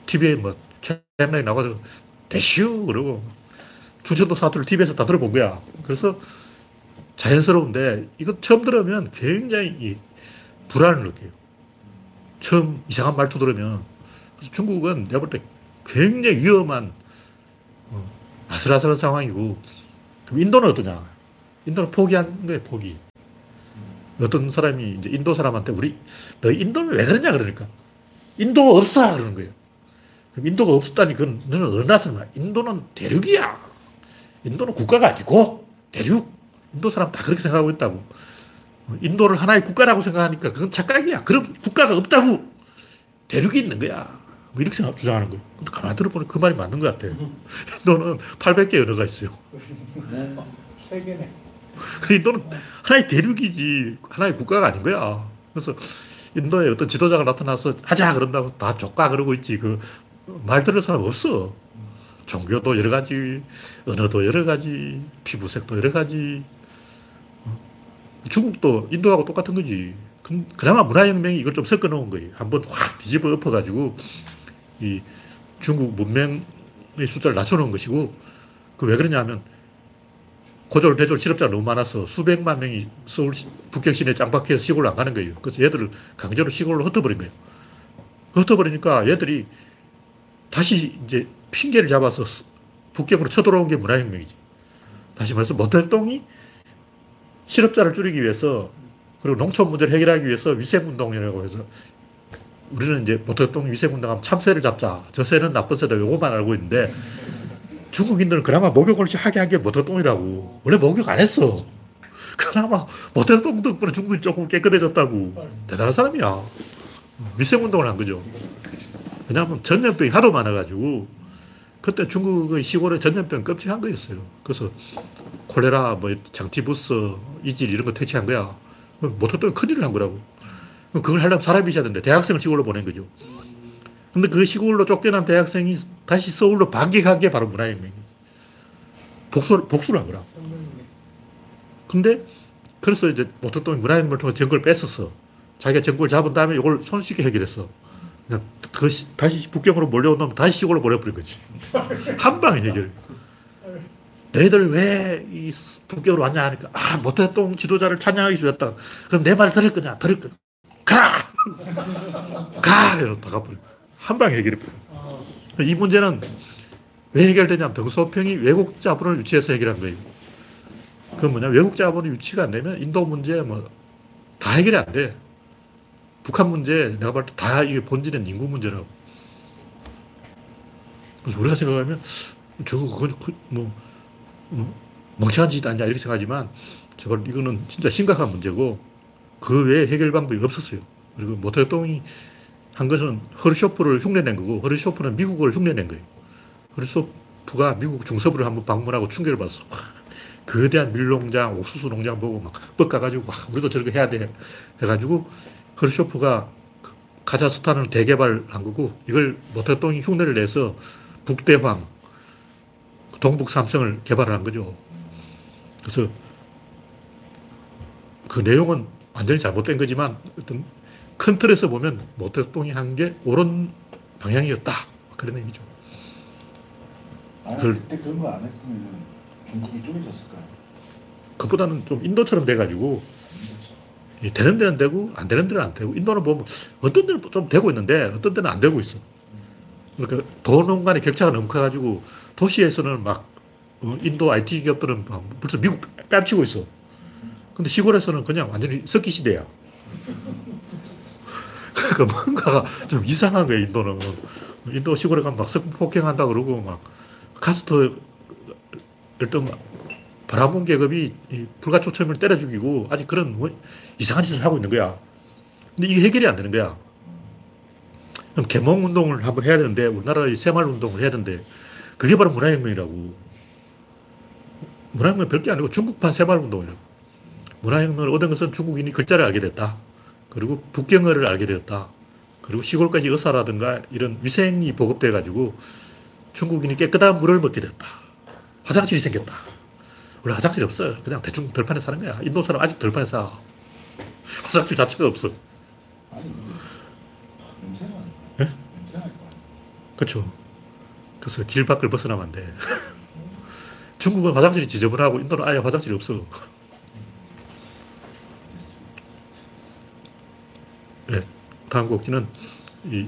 TV에 뭐, 채널에 나가서 대슈! 그러고. 충청도 사투리 TV에서 다 들어본 거야. 그래서 자연스러운데, 이거 처음 들으면 굉장히 불안을 느껴요. 처음 이상한 말투 들으면. 그래서 중국은 내가 볼 때 굉장히 위험한, 어, 아슬아슬한 상황이고, 그럼 인도는 어떠냐? 인도는 포기한 거예요, 포기. 어떤 사람이 이제 인도 사람한테 우리, 너 인도는 왜 그러냐 그러니까. 인도가 없어! 그러는 거예요. 그럼 인도가 없었다니, 그건 너는 어느 나라냐? 인도는 대륙이야. 인도는 국가가 아니고, 대륙. 인도 사람 다 그렇게 생각하고 있다고. 인도를 하나의 국가라고 생각하니까 그건 착각이야. 그럼 국가가 없다고. 대륙이 있는 거야. 뭐 이렇게 생각, 주장하는 거예요. 근데 가만히 들어보니 그 말이 맞는 것 같아. 인도는 800개 언어가 있어요. 세 개네. 그 인도는 하나의 대륙이지 하나의 국가가 아닌 거야. 그래서 인도에 어떤 지도자가 나타나서 하자 그런다고 다 족가 그러고 있지. 그 말 들을 사람 없어. 종교도 여러 가지, 언어도 여러 가지, 피부색도 여러 가지. 어? 중국도 인도하고 똑같은 거지. 그- 그나마 문화혁명이 이걸 좀 섞어 놓은 거예요. 한번 확 뒤집어 엎어가지고 이 중국 문명의 숫자를 낮춰 놓은 것이고 그 왜 그러냐면 고졸, 대졸 실업자가 너무 많아서 수백만 명이 서울, 시- 북경 시내 짱박해서 시골로 안 가는 거예요. 그래서 얘들을 강제로 시골로 흩어버린 거예요. 흩어버리니까 얘들이 다시 이제 핑계를 잡아서 스- 북경으로 쳐들어온 게 문화혁명이지. 다시 말해서 모텔동이 실업자를 줄이기 위해서 그리고 농촌 문제를 해결하기 위해서 위생운동이라고 해서 우리는 이제 모텔동 위생운동하면 참새를 잡자. 저 새는 나쁜 새다. 요거만 알고 있는데 중국인들은 그나마 목욕을 하게 한 게 모태똥이라고. 원래 목욕 안 했어. 그나마 모태똥 덕분에 중국이 조금 깨끗해졌다고. 대단한 사람이야. 위생운동을 한 거죠. 왜냐하면 전염병이 하도 많아가지고 그때 중국의 시골에 전염병 끔찍한 거였어요. 그래서 콜레라, 뭐 장티부스, 이질 이런 거 퇴치한 거야. 모태똥이 큰일을 한 거라고. 그걸 하려면 사람이 있어야 되는데 대학생을 시골로 보낸 거죠. 근데 그 시골로 쫓겨난 대학생이 다시 서울로 반격한 게 바로 문화혁명이지. 복수, 복수를 한 거라. 근데 그래서 이제 모택동이 문화혁명을 통해 정권을 뺐었어. 자기가 정권을 잡은 다음에 이걸 손쉽게 해결했어. 그냥 그 시- 다시 북경으로 몰려온 놈 다시 시골로 보내버린 거지. 한 방에 해결. 너희들 왜 이 북경으로 왔냐 하니까 아 모택동 지도자를 찬양하기 위해서였다. 그럼 내 말을 들을 거냐? 들을 거냐? 가! 이러고 다 가버려. 한 방에 해결해버려. 이 문제는 왜 해결되냐면 등소평이 외국 자본을 유치해서 해결한 거예요. 그 뭐냐 외국 자본이 유치가 안 되면 인도 문제 뭐 다 해결이 안 돼. 북한 문제 내가 볼 때 다 이게 본질은 인구 문제라고. 그래서 우리가 생각하면 저거 그건 그 뭐, 뭐 멍청한 짓 아니냐 이렇게 생각하지만 저걸 이거는 진짜 심각한 문제고 그 외에 해결 방법이 없었어요. 그리고 모택동이 한 것은 허르쇼프를 흉내낸 거고 허르쇼프는 미국을 흉내낸 거예요. 허르쇼프가 미국 중서부를 한번 방문하고 충격을 받았어. 와, 거대한 밀농장, 옥수수 농장 보고 막 뻑가가지고 와, 우리도 저렇게 해야 돼. 해가지고 허르쇼프가 그 카자흐스탄을 대개발한 거고 이걸 모택동이 흉내를 내서 북대황, 동북 삼성을 개발한 거죠. 그래서 그 내용은 완전히 잘못된 거지만 어떤 큰 틀에서 보면 모택동이 한 게 옳은 방향이었다. 그런 얘기죠. 나는 그걸- 그때 그런 거 안 했으면 중국이 쪼개졌을 거야. 그보다는 좀 인도처럼 돼가지고 이 되는 데는 되고 안 되는 데는 안 되고 인도는 보면 어떤 데는 좀 되고 있는데 어떤 데는 안 되고 있어. 그러니까 돈 간의 격차가 너무 커가지고 도시에서는 막 어, 인도 IT 기업들은 막 벌써 미국 뺨치고 있어. 근데 시골에서는 그냥 완전히 석기 시대야. 그러니까 뭔가가 좀 이상한 거야 인도는. 인도 시골에 가면 막 성폭행한다 그러고 막 카스트 일단 바라본 계급이 이 불가초점을 때려 죽이고 아직 그런 뭐 이상한 짓을 하고 있는 거야. 근데 이게 해결이 안 되는 거야. 그럼 개몽 운동을 한번 해야 되는데 우리나라의 새마을 운동을 해야 되는데 그게 바로 문화혁명이라고. 문화혁명 별게 아니고 중국판 새마을 운동이라고. 문화혁명을 얻은 것은 중국인이 글자를 알게 됐다. 그리고 북경어를 알게 되었다. 그리고 시골까지 의사라든가 이런 위생이 보급돼 가지고 중국인이 깨끗한 물을 먹게 됐다. 화장실이 생겼다. 원래 화장실이 없어. 그냥 대충 들판에 사는 거야. 인도 사람 아직 들판에 사. 화장실 자체가 없어. 아니 날 예? 거야. 냄새 날 거야. 그렇죠. 그래서 길 밖을 벗어나면 안 돼. 중국은 화장실이 지저분하고 인도는 아예 화장실이 없어. 네, 다음 곡지는 이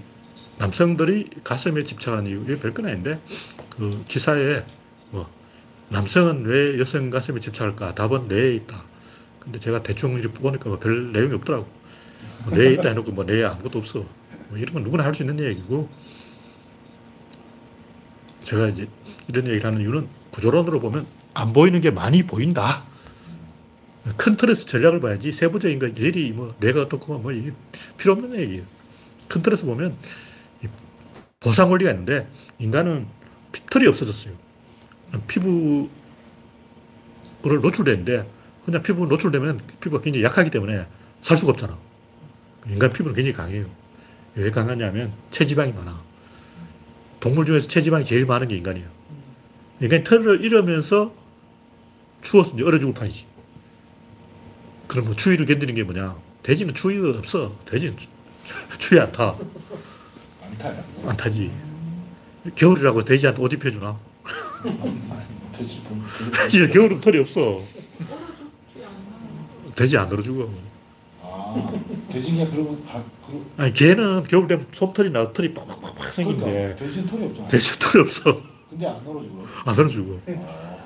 남성들이 가슴에 집착하는 이유 이게 별건 아닌데 그 기사에 뭐 남성은 왜 여성 가슴에 집착할까? 답은 뇌에 있다. 근데 제가 대충 이렇게 보니까 뭐 별 내용이 없더라고. 뭐 뇌에 있다 해놓고 뭐 뇌에 아무것도 없어. 뭐 이런 건 누구나 할 수 있는 얘기고 제가 이제 이런 얘기를 하는 이유는 구조론으로 보면 안 보이는 게 많이 보인다. 큰 틀에서 전략을 봐야지 세부적인 거 일일이 뭐 내가 어떻고 뭐 이게 필요 없는 얘기예요. 큰 틀에서 보면 이 보상 원리가 있는데 인간은 피- 털이 없어졌어요. 피부를 노출되는데 그냥 피부 노출되면 피부가 굉장히 약하기 때문에 살 수가 없잖아. 인간 피부는 굉장히 강해요. 왜 강하냐면 체지방이 많아. 동물 중에서 체지방이 제일 많은 게 인간이에요. 인간이 털을 잃으면서 추워서 이제 얼어 죽을 판이지. 그럼 뭐 추위를 견디는 게 뭐냐? 돼지는 추위가 없어. 돼지는 추, 추위 안 타. 안 타요. 안 타지. 겨울이라고 돼지한테 옷 입혀주나? 돼지 본 돼지는 겨울은 털이 없어. 돼지 안 죽어. 아 돼지가 그러면 가 그, 아니, 걔는 겨울 되면 솜털이 나서 털이 빡빡빡빡 그러니까 생기는데, 돼지는 털이 없잖아. 돼지 털이 없어. 근데 안 죽어. 안 얼어 죽어.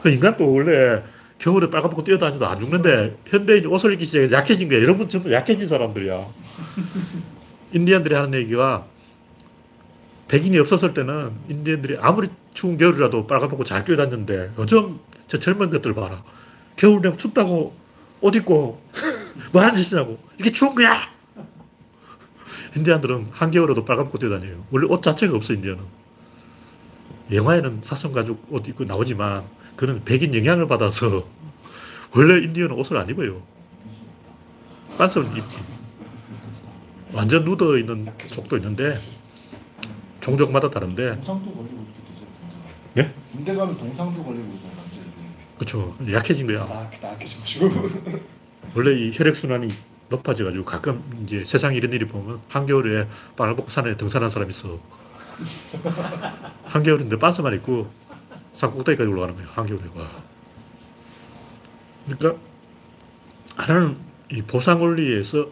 그 인간도 원래 겨울에 빨갛고 뛰어다니도 안 죽는데 현대인이 옷을 입기 시작해서 약해진 거야. 여러분 전부 약해진 사람들이야. 인디언들이 하는 얘기가 백인이 없었을 때는 인디언들이 아무리 추운 겨울이라도 빨갛고 잘 뛰어다녔는데 요즘 저 젊은 것들 봐라. 겨울 되면 춥다고 옷 입고 뭐 하는 짓이냐고. 이게 추운 거야. 인디언들은 한겨울에도 빨갛고 뛰어다녀요. 원래 옷 자체가 없어 인디언은. 영화에는 사슴 가죽 옷 입고 나오지만 그는 백인 영향을 받아서 원래 인디언은 옷을 안 입어요. 빤스는 입지. 완전 누더 있는 족도 있는데 종족마다 다른데 동상도 걸리고 이렇게 되죠. 네? 군대 가면 동상도 걸리고 남자들이. 그렇죠. 약해진 거야. 이렇게 좀 쉬고. 원래 이 혈액 순환이 높아져 가지고 가끔 이제 세상 이런 일이 보면 한겨울에 빨아먹고 산에 등산한 사람 있어. 한겨울인데 반스만 입고 산 꼭대기까지 올라가는 거야. 한겨울에. 와. 그러니까 하나는 이 보상 원리에서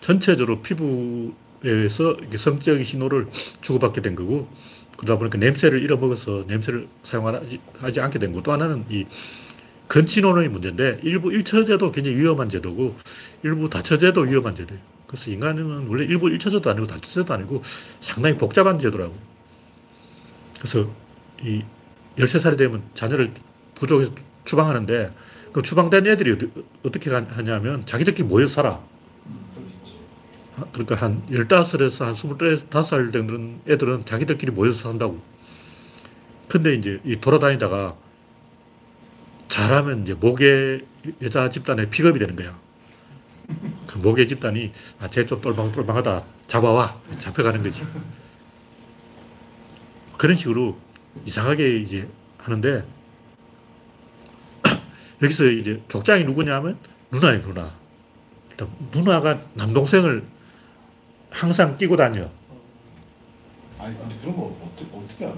전체적으로 피부에서 성적인 신호를 주고받게 된 거고 그러다 보니까 냄새를 잃어먹어서 냄새를 사용하지 하지 않게 된 거고 또 하나는 이 근친혼의 문제인데 일부 일처제도 굉장히 위험한 제도고 일부 다처제도 위험한 제도예요. 그래서 인간은 원래 일부 일처제도 아니고 다처제도 아니고 상당히 복잡한 제도라고. 그래서 이 13살이 되면 자녀를 부족해서 추방하는데 그 추방된 애들이 어떻게 가- 하냐면 자기들끼리 모여 살아. 아, 그러니까 한 15살에서 한 25살 되는 애들은 자기들끼리 모여서 산다고. 근데 이제 이 돌아다니다가 잘하면 이제 모계 여자 집단의 픽업이 되는 거야. 그 모계 집단이 아, 쟤 좀 똘망똘망하다. 잡아와. 잡혀가는 거지. 그런 식으로 이상하게 이제 하는데 여기서 이제 족장이 누구냐면 누나예요, 누나. 일단 누나가 남동생을 항상 끼고 다녀. 아니 근데 그런 거 어떻게 어떻게 알아?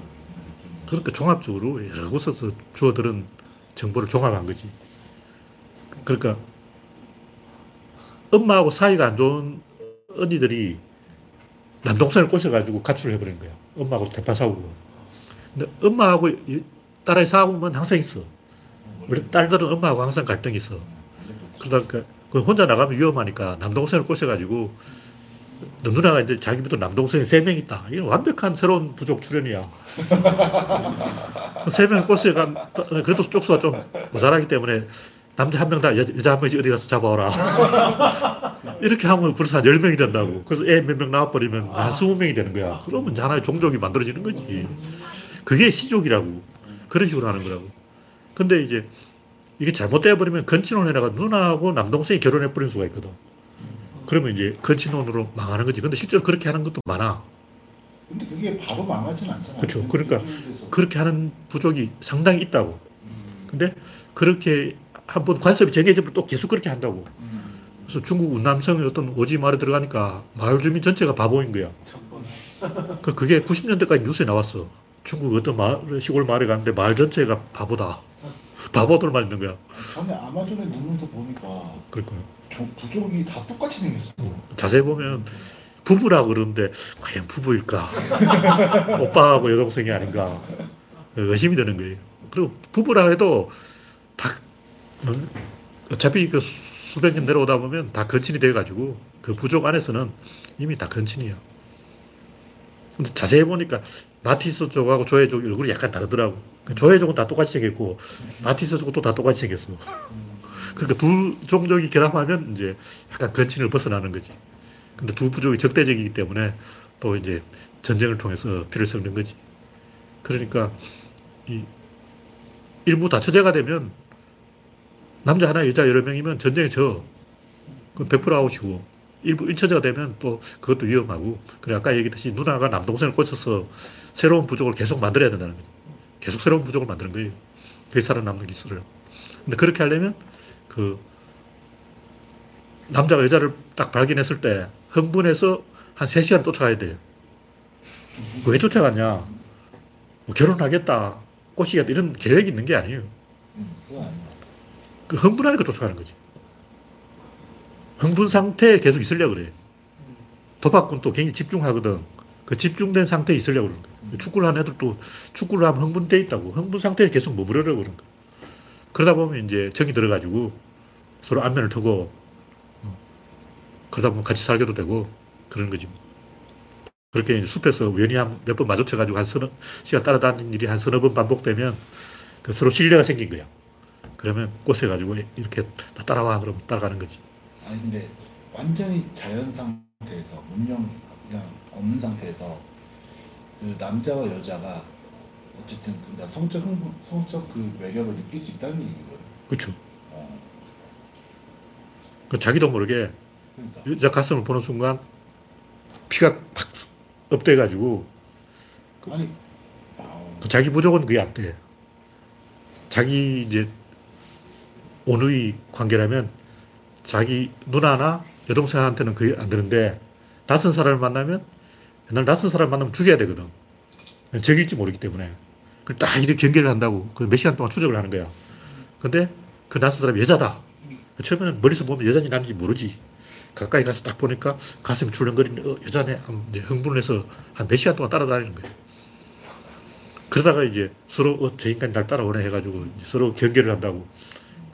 그러니까 종합적으로 여러 곳에서 주워들은 정보를 종합한 거지. 그러니까 엄마하고 사이가 안 좋은 언니들이 남동생을 꼬셔가지고 가출을 해버린 거야. 엄마하고 대파 사오고. 근데 엄마하고 이 딸아이 싸우면 항상 있어. 우리 딸들은 엄마하고 항상 갈등이 있어. 그러니까 그 혼자 나가면 위험하니까 남동생을 꼬셔가지고 너 누나가 이제 자기부터 남동생이 세 명 있다. 이건 완벽한 새로운 부족 출연이야. 세 명을 꼬셔간 그래도 쪽수가 좀 모자라기 때문에 남자 한 명 다 여자 한 명씩 어디 가서 잡아오라. 이렇게 하면 벌써 한 10명이 된다고. 그래서 애 몇 명 나와버리면 한 20명이 되는 거야. 그러면 하나의 종족이 만들어지는 거지. 그게 시족이라고. 그런 식으로 하는 거라고. 근데 이제 이게 잘못되어 버리면 건친혼에다가 누나하고 남동생이 결혼해 버린 수가 있거든. 그러면 이제 건친혼으로 망하는 거지. 근데 실제로 그렇게 하는 것도 많아. 근데 그게 바로 망하진 않잖아. 그쵸. 그러니까 그렇게 하는 부족이 상당히 있다고. 음, 근데 그렇게 한번 관습이 정해지면 또 계속 그렇게 한다고. 음. 그래서 중국 운남성의 어떤 오지 마을에 들어가니까 마을 주민 전체가 바보인 거야. 그 그게 90년대까지 뉴스에 나왔어. 중국 어떤 마을, 시골 마을에 갔는데 마을 전체가 바보다. 바보들만 있는 거야. 전에 아마존에 누르면서 보니까 그러니까 저 부족이 다 똑같이 생겼어. 자세히 보면 부부라고 그러는데 과연 부부일까? 오빠하고 여동생이 아닌가? 의심이 되는 거예요. 그리고 부부라 해도 다 어, 어차피 그 수- 수백 년 내려오다 보면 다 건친이 돼가지고 그 부족 안에서는 이미 다 건친이야. 근데 자세히 보니까 나티스 쪽하고 조회 쪽 얼굴이 약간 다르더라고. 조회 쪽은 다 똑같이 생겼고 나티스 쪽은 또 다 똑같이 생겼어. 그러니까 두 종족이 결합하면 이제 약간 건친을 벗어나는 거지. 근데 두 부족이 적대적이기 때문에 또 이제 전쟁을 통해서 피를 섞는 거지. 그러니까 이 일부 다 처제가 되면 남자 하나 여자 여러 명이면 전쟁에 져. 그건 100% 아웃이고 일부 일처제가 되면 또 그것도 위험하고 그래 아까 얘기했듯이 누나가 남동생을 꽂혀서 새로운 부족을 계속 만들어야 된다는 거죠. 계속 새로운 부족을 만드는 거예요. 그게 살아남는 기술을. 근데 그렇게 하려면 그 남자가 여자를 딱 발견했을 때 흥분해서 한 3시간 쫓아가야 돼요. 왜 쫓아갔냐? 뭐 결혼하겠다, 꼬시겠다 이런 계획이 있는 게 아니에요. 음. 그 흥분하니까 쫓아가는 거지. 흥분 상태에 계속 있으려고 그래. 도박꾼 또 굉장히 집중하거든. 그 집중된 상태에 있으려고 그러는 거야. 축구를 하는 애들도 축구를 하면 흥분돼 있다고. 흥분 상태에 계속 머무르려고 그러는 거야. 그러다 보면 이제 정이 들어가지고 서로 안면을 터고 어, 그러다 보면 같이 살게도 되고 그런 거지. 그렇게 이제 숲에서 우연히 한 몇 번 마주쳐가지고 한 서너 시간 따라다니는 일이 한 서너 번 반복되면 그 서로 신뢰가 생긴 거야. 그러면 꼬세가지고 이렇게 다 따라와 그러면 따라가는 거지. 아니 근데 완전히 자연 상태에서 문명이랑 없는 상태에서 그 남자와 여자가 어쨌든 그 성적 흥분, 성적 그 매력을 느낄 수 있다는 얘기거든. 그렇죠. 어, 그 자기도 모르게 그러니까 여자 가슴을 보는 순간 피가 탁 up돼가지고 아니 아우, 그 자기 부족은 그게 안 돼. 자기 이제 온의 관계라면 자기 누나나 여동생한테는 그게 안 되는데 낯선 사람을 만나면 옛날 낯선 사람을 만나면 죽여야 되거든. 적일지 모르기 때문에. 그걸 딱 이렇게 경계를 한다고. 그 몇 시간 동안 추적을 하는 거야. 근데 그 낯선 사람이 여자다. 처음에는 머리서 보면 여자인지 남인지 모르지. 가까이 가서 딱 보니까 가슴이 출렁거리는 어, 여자네. 흥분을 해서 한 몇 시간 동안 따라다니는 거예요. 그러다가 이제 서로 어, 저 인간이 날 따라오네 해가지고 서로 경계를 한다고.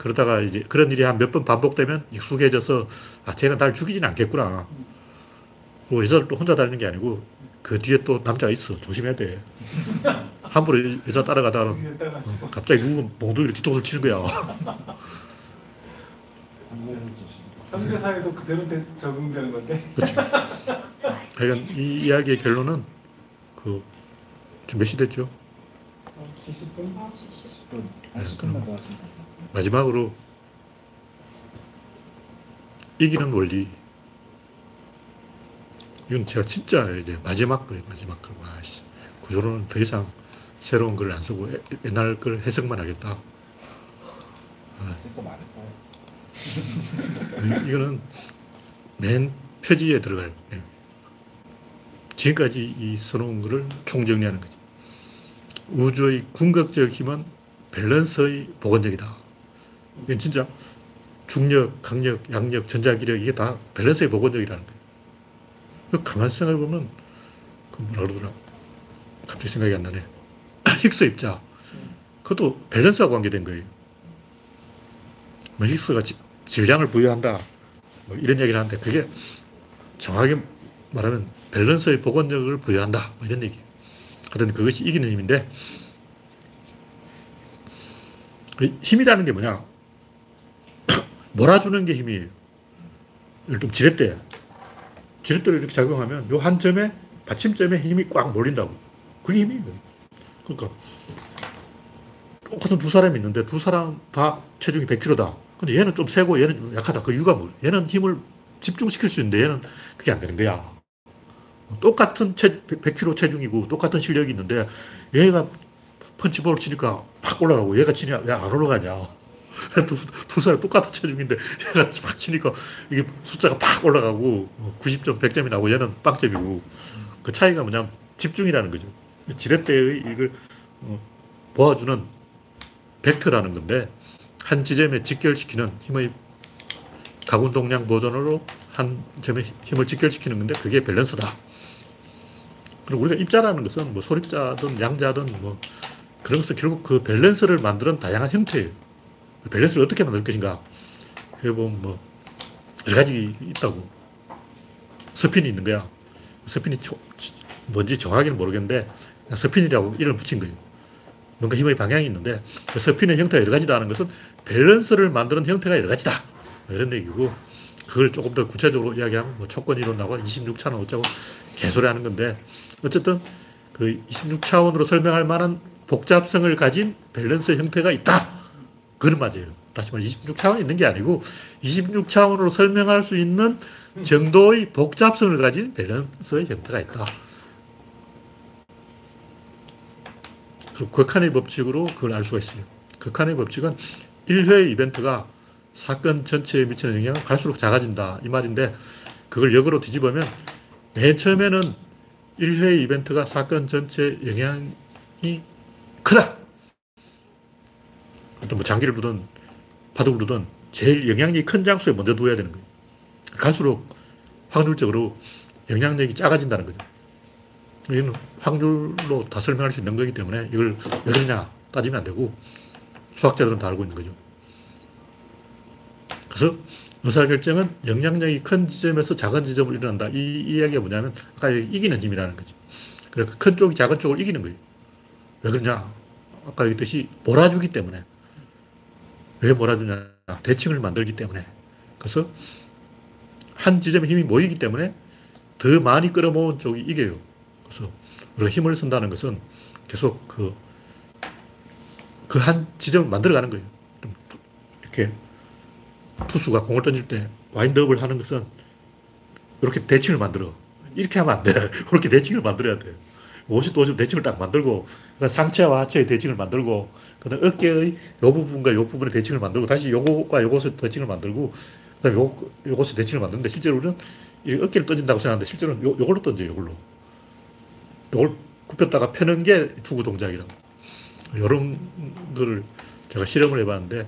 그러다가 이제 그런 일이 한 몇 번 반복되면 익숙해져서 아, 쟤는 날 죽이지는 않겠구나. 뭐 여자를 또 혼자 다니는 게 아니고 그 뒤에 또 남자가 있어. 조심해야 돼. 함부로 여- 여자 따라가다가 갑자기 누군 몽둥이로 뒤통수를 치는 거야. 현대사에도 그대로 되- 적응되는 건데. 하여간 이 이야기의 결론은 그 지금 몇 시 됐죠? 70분? 아, 진짜. 10분. 아, 10분만 더 하시면 돼요. 마지막으로 이기는 원리. 이건 제가 진짜 이제 마지막 거예요, 마지막 거. 와, 씨. 구조로는 더 이상 새로운 걸안 쓰고 에- 옛날 걸 해석만 하겠다. 이- 이거는 맨 표지에 들어갈 네. 지금까지 이 써놓은 거를 총정리하는 거지. 우주의 궁극적 힘은 밸런스의 복원력이다. 이건 진짜 중력, 강력, 약력, 전자기력 이게 다 밸런스의 복원력이라는 거예요. 그 가만 생각해 보면 그 뭐라 그러더라. 갑자기 생각이 안 나네. 힉스 입자. 그것도 밸런스와 관계된 거예요. 뭐 힉스가 지- 질량을 부여한다. 뭐 이런 얘기를 하는데 그게 정확하게 말하면 밸런스의 복원력을 부여한다. 뭐 이런 얘기예요. 하여튼 그것이 이기는 힘인데 그 힘이라는 게 뭐냐? 몰아주는 게 힘이에요. 예를 들면 지렛대. 지렛대를 이렇게 작용하면 요 한 점에 받침점에 힘이 꽉 몰린다고. 그게 힘이에요. 그러니까 똑같은 두 사람이 있는데 두 사람 다 체중이 100kg다. 근데 얘는 좀 세고 얘는 좀 약하다. 그 이유가 뭐? 얘는 힘을 집중시킬 수 있는데 얘는 그게 안 되는 거야. 똑같은 체, 100kg 체중이고 똑같은 실력이 있는데 얘가 펀치볼을 치니까 팍 올라가고 얘가 치냐 왜 안 올라가냐. 두, 두 사람 똑같은 체중인데 얘가 팍 치니까 이게 숫자가 팍 올라가고 90점, 100점이 나오고 얘는 빵점이고 그 차이가 뭐냐면 집중이라는 거죠. 지렛대의 이걸 어, 모아주는 벡터라는 건데 한 지점에 직결시키는 힘의 각운동량 보존으로 한 점에 힘을 직결시키는 건데 그게 밸런스다. 그리고 우리가 입자라는 것은 뭐 소립자든 양자든 뭐 그런 것은 결국 그 밸런스를 만드는 다양한 형태예요. 그 밸런스를 어떻게 만들 것인가. 그게 보면 뭐 여러 가지 있다고. 스핀이 있는 거야. 스핀이 초- 뭔지 정확히는 모르겠는데 그냥 스핀이라고 이름을 붙인 거예요. 뭔가 힘의 방향이 있는데 그 스핀의 형태가 여러 가지다 하는 것은 밸런스를 만드는 형태가 여러 가지다. 뭐 이런 얘기고 그걸 조금 더 구체적으로 이야기하면 뭐 초끈 이론 나오고 26차원 어쩌고 개소리 하는 건데 어쨌든 그 26차원으로 설명할 만한 복잡성을 가진 밸런스 형태가 있다. 그건 맞아요. 다시 말해 26차원이 있는 게 아니고 26차원으로 설명할 수 있는 정도의 복잡성을 가진 밸런스의 형태가 있다. 그리고 극한의 법칙으로 그걸 알 수가 있어요. 극한의 법칙은 1회 이벤트가 사건 전체에 미치는 영향은 갈수록 작아진다. 이 말인데 그걸 역으로 뒤집으면 맨 처음에는 1회 이벤트가 사건 전체에 영향이 크다. 또뭐 장기를 두든 바둑을 두든 제일 영향력이 큰 장소에 먼저 두어야 되는 거예요. 갈수록 확률적으로 영향력이 작아진다는 거죠. 이건 확률로 다 설명할 수 있는 거기 때문에 이걸 왜 그러냐 따지면 안 되고 수학자들은 다 알고 있는 거죠. 그래서 의사결정은 영향력이 큰 지점에서 작은 지점으로 일어난다. 이, 이 이야기가 뭐냐면 아까 이기는 힘이라는 거지. 그래서 큰 쪽이 작은 쪽을 이기는 거예요. 왜 그러냐? 아까 얘기했듯이 몰아주기 때문에. 왜 몰아주냐? 대칭을 만들기 때문에. 그래서 한 지점에 힘이 모이기 때문에 더 많이 끌어모은 쪽이 이겨요. 그래서 우리가 힘을 쓴다는 것은 계속 그, 그 한 지점을 만들어가는 거예요. 좀 이렇게 투수가 공을 던질 때 와인드업을 하는 것은 이렇게 대칭을 만들어. 이렇게 하면 안 돼. 이렇게 대칭을 만들어야 돼. 50도 50 대칭을 딱 만들고, 그다음 상체와 하체의 대칭을 만들고, 그 다음 어깨의 요 부분과 요 부분의 대칭을 만들고, 다시 요거과 요것의 대칭을 만들고, 그다음에 요, 요것을 대칭을 만드는데 실제로 우리는 이 어깨를 던진다고 생각하는데 실제로는 요, 요걸로 던져요, 요걸로. 요걸 굽혔다가 펴는 게 투구 동작이라고. 요런 거를 제가 실험을 해봤는데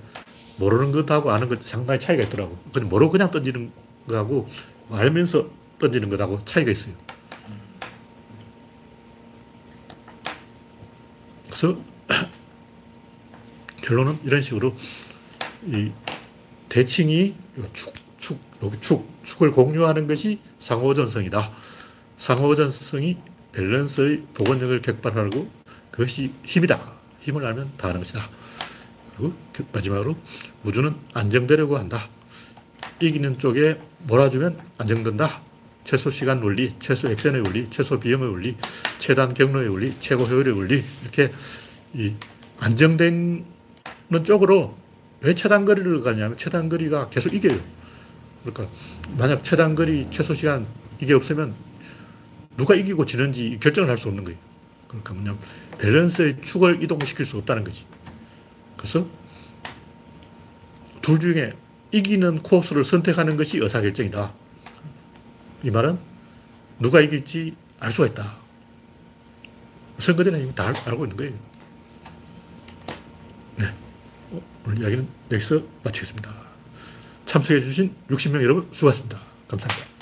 모르는 것하고 아는 것 상당히 차이가 있더라고. 그냥 모르고 그냥 던지는 거하고 알면서 던지는 것하고 차이가 있어요. 그래서 결론은 이런 식으로 이 대칭이 요 축, 축, 여기 축, 축을 공유하는 것이 상호전성이다. 상호전성이 밸런스의 복원력을 객관하고 그것이 힘이다. 힘을 알면 다 하는 것이다. 그리고 그 마지막으로 우주는 안정되려고 한다. 이기는 쪽에 몰아주면 안정된다. 최소 시간 원리, 최소 액션의 원리, 최소 비용의 원리, 최단 경로의 원리, 최고 효율의 원리 이렇게 이 안정되는 쪽으로 왜 최단 거리를 가냐면 최단 거리가 계속 이겨요. 그러니까 만약 최단 거리, 최소 시간 이게 없으면 누가 이기고 지는지 결정을 할 수 없는 거예요. 그러니까 뭐냐면 밸런스의 축을 이동시킬 수 없다는 거지. 그래서 둘 중에 이기는 코스를 선택하는 것이 의사결정이다. 이 말은 누가 이길지 알 수가 있다. 선거 전에 이미 다 알- 알고 있는 거예요. 네. 어, 오늘 이야기는 여기서 마치겠습니다. 참석해주신 60명 여러분 수고하셨습니다. 감사합니다.